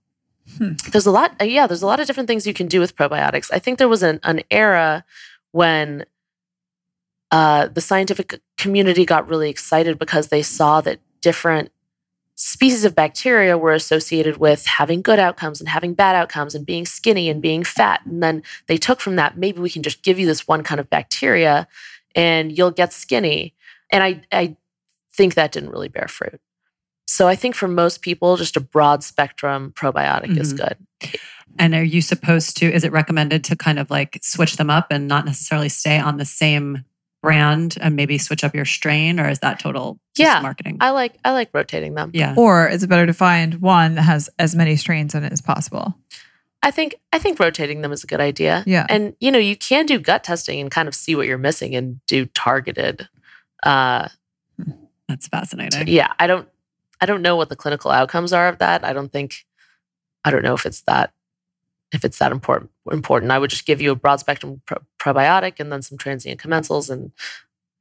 Hmm. there's a lot, yeah, there's a lot of different things you can do with probiotics. I think there was an, an era when uh, the scientific community got really excited because they saw that different species of bacteria were associated with having good outcomes and having bad outcomes and being skinny and being fat. And then they took from that, maybe we can just give you this one kind of bacteria and you'll get skinny. And I, I think that didn't really bear fruit. So I think for most people, just a broad spectrum probiotic is Mhm. good. And are you supposed to, is it recommended to kind of like switch them up and not necessarily stay on the same brand and maybe switch up your strain or is that total just Yeah. marketing? I like I like rotating them. yeah. Or is it better to find one that has as many strains in it as possible? I think I think rotating them is a good idea. Yeah. And you know, you can do gut testing and kind of see what you're missing and do targeted uh That's fascinating. yeah, I don't I don't know what the clinical outcomes are of that. I don't think I don't know if it's that if it's that important important. I would just give you a broad spectrum pro- probiotic and then some transient commensals and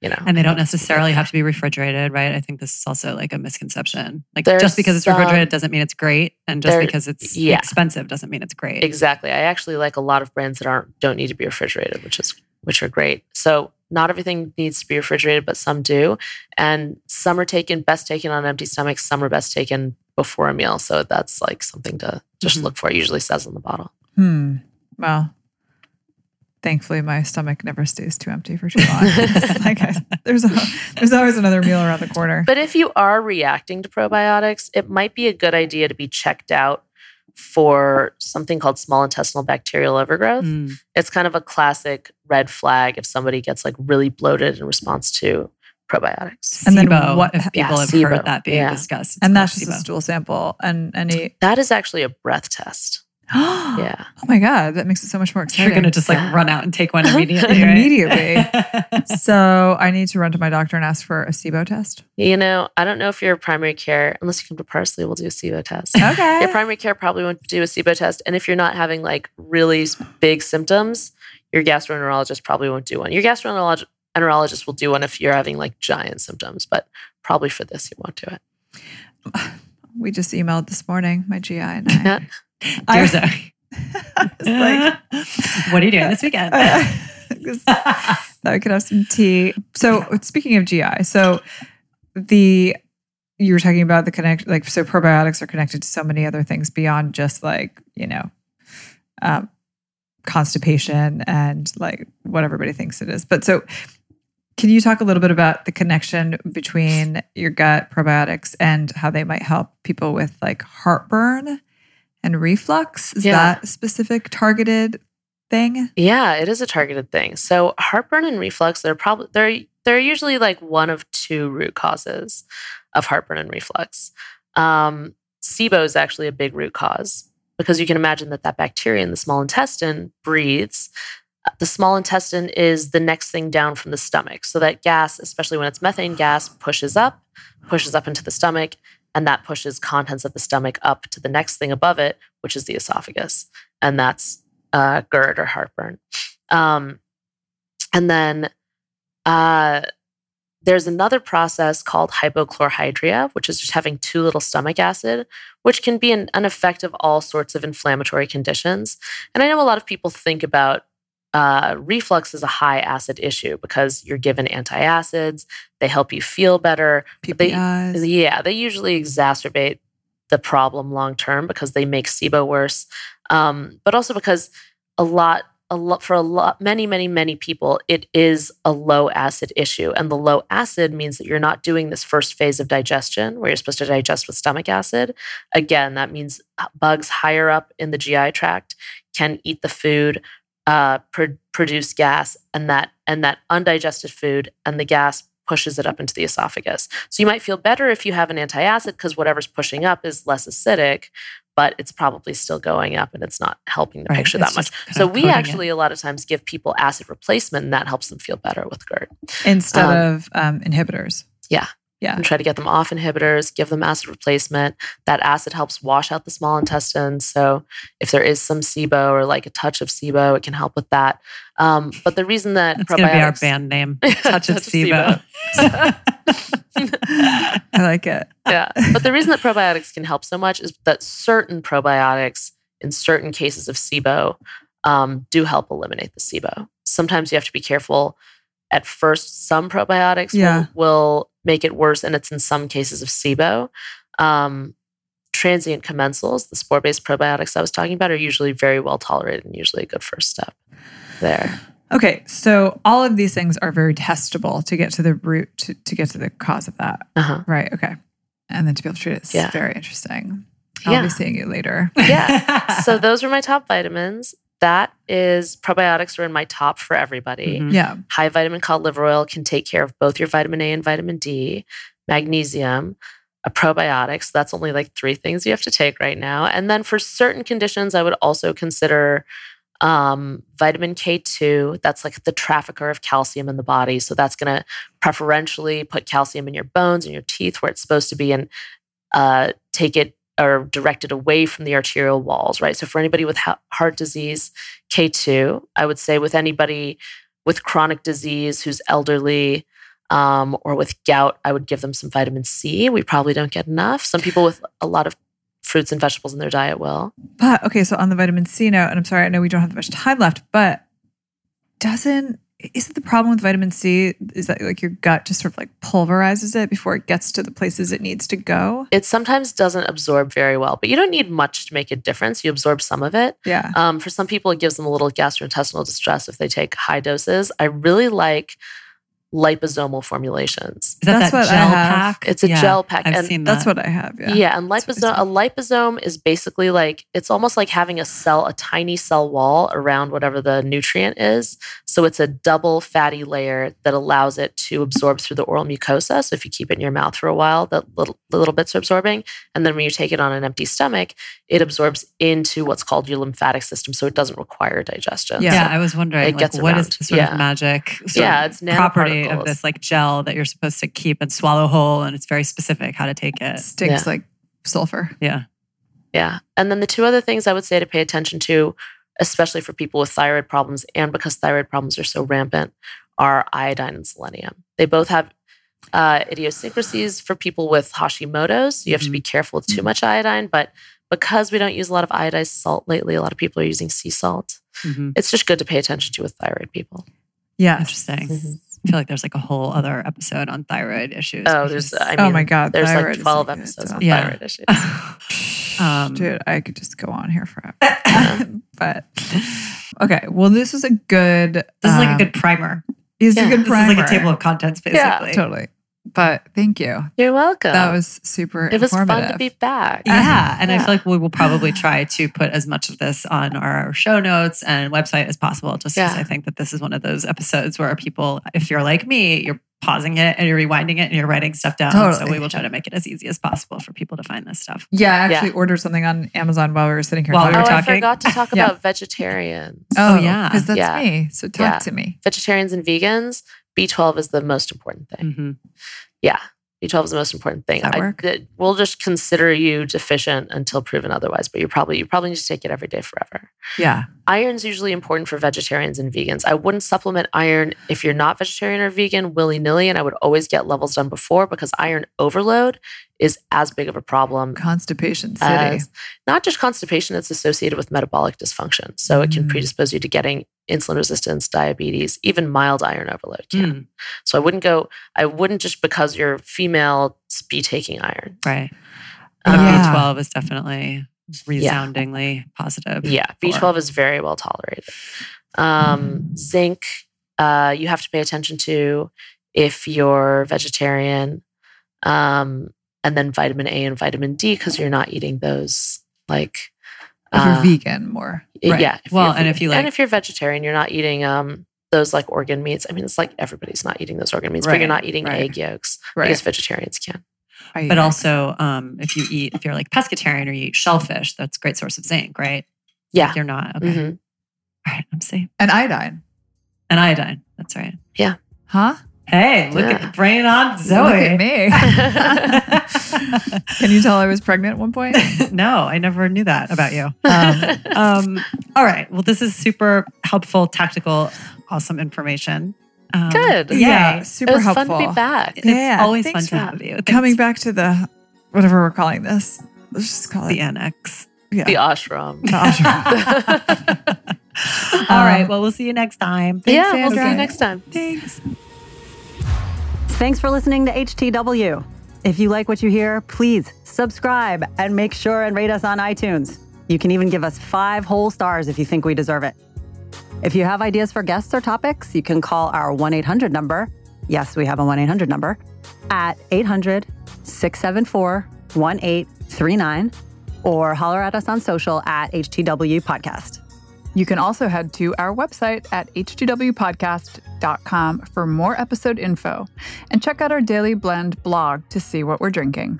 you know. And they don't necessarily have to be refrigerated, right? I think this is also like a misconception. Like There's just because it's some- refrigerated doesn't mean it's great, and just There- because it's yeah. expensive doesn't mean it's great. Exactly. I actually like a lot of brands that aren't don't need to be refrigerated, which is which are great. So not everything needs to be refrigerated, but some do. And some are taken best taken on empty stomachs. some are best taken before a meal. So that's like something to just Mhm. look for. It usually says on the bottle. Hmm. Well, thankfully, my stomach never stays too empty for too long. like I, there's a, there's always another meal around the corner. But if you are reacting to probiotics, it might be a good idea to be checked out for something called small intestinal bacterial overgrowth. Mm. It's kind of a classic red flag if somebody gets like really bloated in response to probiotics. And then SIBO, what- if people yeah, have SIBO, heard that being yeah. discussed. And called that's just a stool sample and any. That is actually a breath test. Yeah. Yeah. Oh my god, that makes it so much more exciting. You're gonna just like Yeah. run out and take one immediately. right? Immediately. so I need to run to my doctor and ask for a SIBO test. You know, I don't know if your primary care, unless you come to Parsley, we'll do a SIBO test. Okay. Your primary care probably won't do a SIBO test. And if you're not having like really big symptoms, your gastroenterologist probably won't do one. Your gastroenterologist will do one if you're having like giant symptoms, but probably for this, you won't do it. we just emailed this morning, my GI and I. Dear I- I was like, what are you doing this weekend? Just thought we could have some tea. So speaking of GI, so the you were talking about the connect like so probiotics are connected to so many other things beyond just like you know um, constipation and like what everybody thinks it is. But so can you talk a little bit about the connection between your gut probiotics and how they might help people with like heartburn and reflux? Is Yeah. that specific targeted thing? Yeah, it is a targeted thing. So heartburn and reflux, they're probably they're they're usually like one of two root causes of heartburn and reflux. Um, SIBO is actually a big root cause because you can imagine that that bacteria in the small intestine breathes. The small intestine is the next thing down from the stomach. So that gas, especially when it's methane gas, pushes up, pushes up into the stomach, and that pushes contents of the stomach up to the next thing above it, which is the esophagus. And that's uh, GERD or heartburn. Um, and then uh, there's another process called hypochlorhydria, which is just having too little stomach acid, which can be an, an effect of all sorts of inflammatory conditions. And I know a lot of people think about uh, reflux is a high acid issue because you're given antacids, they help you feel better. They- yeah, they usually exacerbate the problem long term because they make SIBO worse, um, but also because a lot, a lot for a lot, many, many, many people, it is a low acid issue, and the low acid means that you're not doing this first phase of digestion where you're supposed to digest with stomach acid. Again, that means bugs higher up in the GI tract can eat the food, uh, pro- produce gas, and that and that undigested food and the gas pushes it up into the esophagus. So you might feel better if you have an antacid because whatever's pushing up is less acidic, but it's probably still going up and it's not helping the Right, picture that much. So we coating it. actually a lot of times give people acid replacement and that helps them feel better with GERD. instead um, of um, inhibitors. Yeah. Yeah. And try to get them off inhibitors, give them acid replacement. That acid helps wash out the small intestine. So if there is some SIBO or like a touch of SIBO, it can help with that. Um, but the reason that That's to be our probiotics- band name. Touch of Touch of SIBO. I like it. yeah. But the reason that probiotics can help so much is that certain probiotics in certain cases of SIBO um, do help eliminate the SIBO. Sometimes you have to be careful. At first, some probiotics Yeah. will, will make it worse, and it's in some cases of SIBO. Um, transient commensals, the spore based probiotics I was talking about, are usually very well tolerated and usually a good first step there. Okay, so all of these things are very testable to get to the root to, to get to the cause of that. Uh-huh. Right. Okay. And then to be able to treat it is Yeah. very interesting. I'll Yeah. be seeing you later. Yeah. so those are my top vitamins. That is probiotics are in my top for everybody. Mhm. Yeah. High vitamin cod liver oil can take care of both your vitamin A and vitamin D, magnesium, a probiotics. That's only like three things you have to take right now. And then for certain conditions, I would also consider um, vitamin K2. That's like the trafficker of calcium in the body. So that's going to preferentially put calcium in your bones and your teeth where it's supposed to be and uh, take it or directed away from the arterial walls, right? So for anybody with ha- heart disease, K2, I would say with anybody with chronic disease who's elderly um, or with gout, I would give them some vitamin C. We probably don't get enough. Some people with a lot of fruits and vegetables in their diet will. But okay, so on the vitamin C note, and I'm sorry, I know we don't have much time left, but doesn't isn't the problem with vitamin C is that like your gut just sort of like pulverizes it before it gets to the places it needs to go? It sometimes doesn't absorb very well, but you don't need much to make a difference. You absorb some of it. Yeah. Um, for some people, it gives them a little gastrointestinal distress if they take high doses. I really like liposomal formulations. Is that That's that what I gel have. pack? It's a Yeah, gel pack, I've and seen that. That's what I have. Yeah. Yeah, and That's what liposome I a liposome is basically like it's almost like having a cell, a tiny cell wall around whatever the nutrient is. So it's a double fatty layer that allows it to absorb through the oral mucosa. So if you keep it in your mouth for a while, the little the little bits are absorbing, and then when you take it on an empty stomach, it absorbs into what's called your lymphatic system. So it doesn't require digestion. Yeah. Yeah, So- I was wondering, It like, gets what is around. the sort Yeah. of magic sort Yeah, of it's property of this like gel that you're supposed to keep and swallow whole, and it's very specific how to take it. Stinks Yeah. like sulfur. Yeah, Yeah. And then the two other things I would say to pay attention to, especially for people with thyroid problems and because thyroid problems are so rampant, are iodine and selenium. They both have uh, idiosyncrasies for people with Hashimoto's. You have to be careful with too much iodine, but because we don't use a lot of iodized salt lately, a lot of people are using sea salt. Mhm. It's just good to pay attention to with thyroid people. Yeah, interesting. Mhm. I feel like there's like a whole other episode on thyroid issues. Oh, because- there's, I mean, oh my god. there's like 12 like- episodes on on- Yeah. thyroid issues. um, Dude, I could just go on here forever. but okay, well, this is a good. This is like a um, good primer. It's Yeah. a good primer. This is like a table of contents, basically. Yeah, basically. Totally. But thank you. You're welcome. That was super it was fun to be back. Yeah, and I feel like we will probably try to put as much of this on our show notes and website as possible. Just because Yeah. I think that this is one of those episodes where people, if you're like me, you're pausing it and you're rewinding it and you're writing stuff down. So we will try to make it as easy as possible for people to find this stuff. Yeah, I actually Yeah. ordered something on Amazon while we were sitting here While we Oh, were talking. I forgot to talk Yeah. about vegetarians. Oh, oh yeah. because that's Yeah. me. So talk Yeah. to me. Vegetarians and vegans, B12 is the most important thing. Mhm. Yeah. B12 is the most important thing. I- we'll just consider you deficient until proven otherwise, but you probably you probably need to take it every day forever. Yeah. Iron's usually important for vegetarians and vegans. I wouldn't supplement iron if you're not vegetarian or vegan willy nilly, and I would always get levels done before because iron overload is as big of a problem Constipation City. as not just constipation, it's associated with metabolic dysfunction. So it can Mm. predispose you to getting insulin resistance, diabetes, even mild iron overload can. Mm, So I wouldn't go, I wouldn't just because you're female be taking iron. right. But Um, Yeah. B12 is definitely resoundingly positive. Yeah, B12 is very well tolerated. Um, zinc, uh, you have to pay attention to if you're vegetarian. Um, and then vitamin A and vitamin D because you're not eating those like if uh, you're vegan more. Right. Yeah. Well, you're and if you like, and if you're vegetarian, you're not eating um those like organ meats. I mean, it's like everybody's not eating those organ meats, but you're not eating right. egg yolks. Right. I guess vegetarians can. I- But also, um, if you eat, if you're like pescatarian or you eat shellfish, that's a great source of zinc, right? Yeah. Like you're not. Okay. Mhm. All right. I'm safe. and iodine. And iodine. That's right. Yeah. Huh? Hey, look at the brain on Look Zoe. at me. Can you tell I was pregnant at one point? no, I never knew that about you. Um, um, all right. Well, this is super helpful, tactical, awesome information. Um, Good. Yay. Yeah, it super was helpful. fun to be back. It's Yeah, always fun to have you. Coming back to the whatever we're calling this. Let's just call the it annex. yeah. The ashram. The ashram. All right. Well, we'll see you next time. Thanks, yeah, we'll see you next time. Thanks. Thanks for listening to HTW. If you like what you hear, please subscribe and make sure and rate us on iTunes. You can even give us five whole stars if you think we deserve it. If you have ideas for guests or topics, you can call our 1 800 number. Yes, we have a 1 800 number at 800 674 1839. or holler at us on social at HTW Podcast. You can also head to our website at htwpodcast.com for more episode info and check out our Daily Blend blog to see what we're drinking.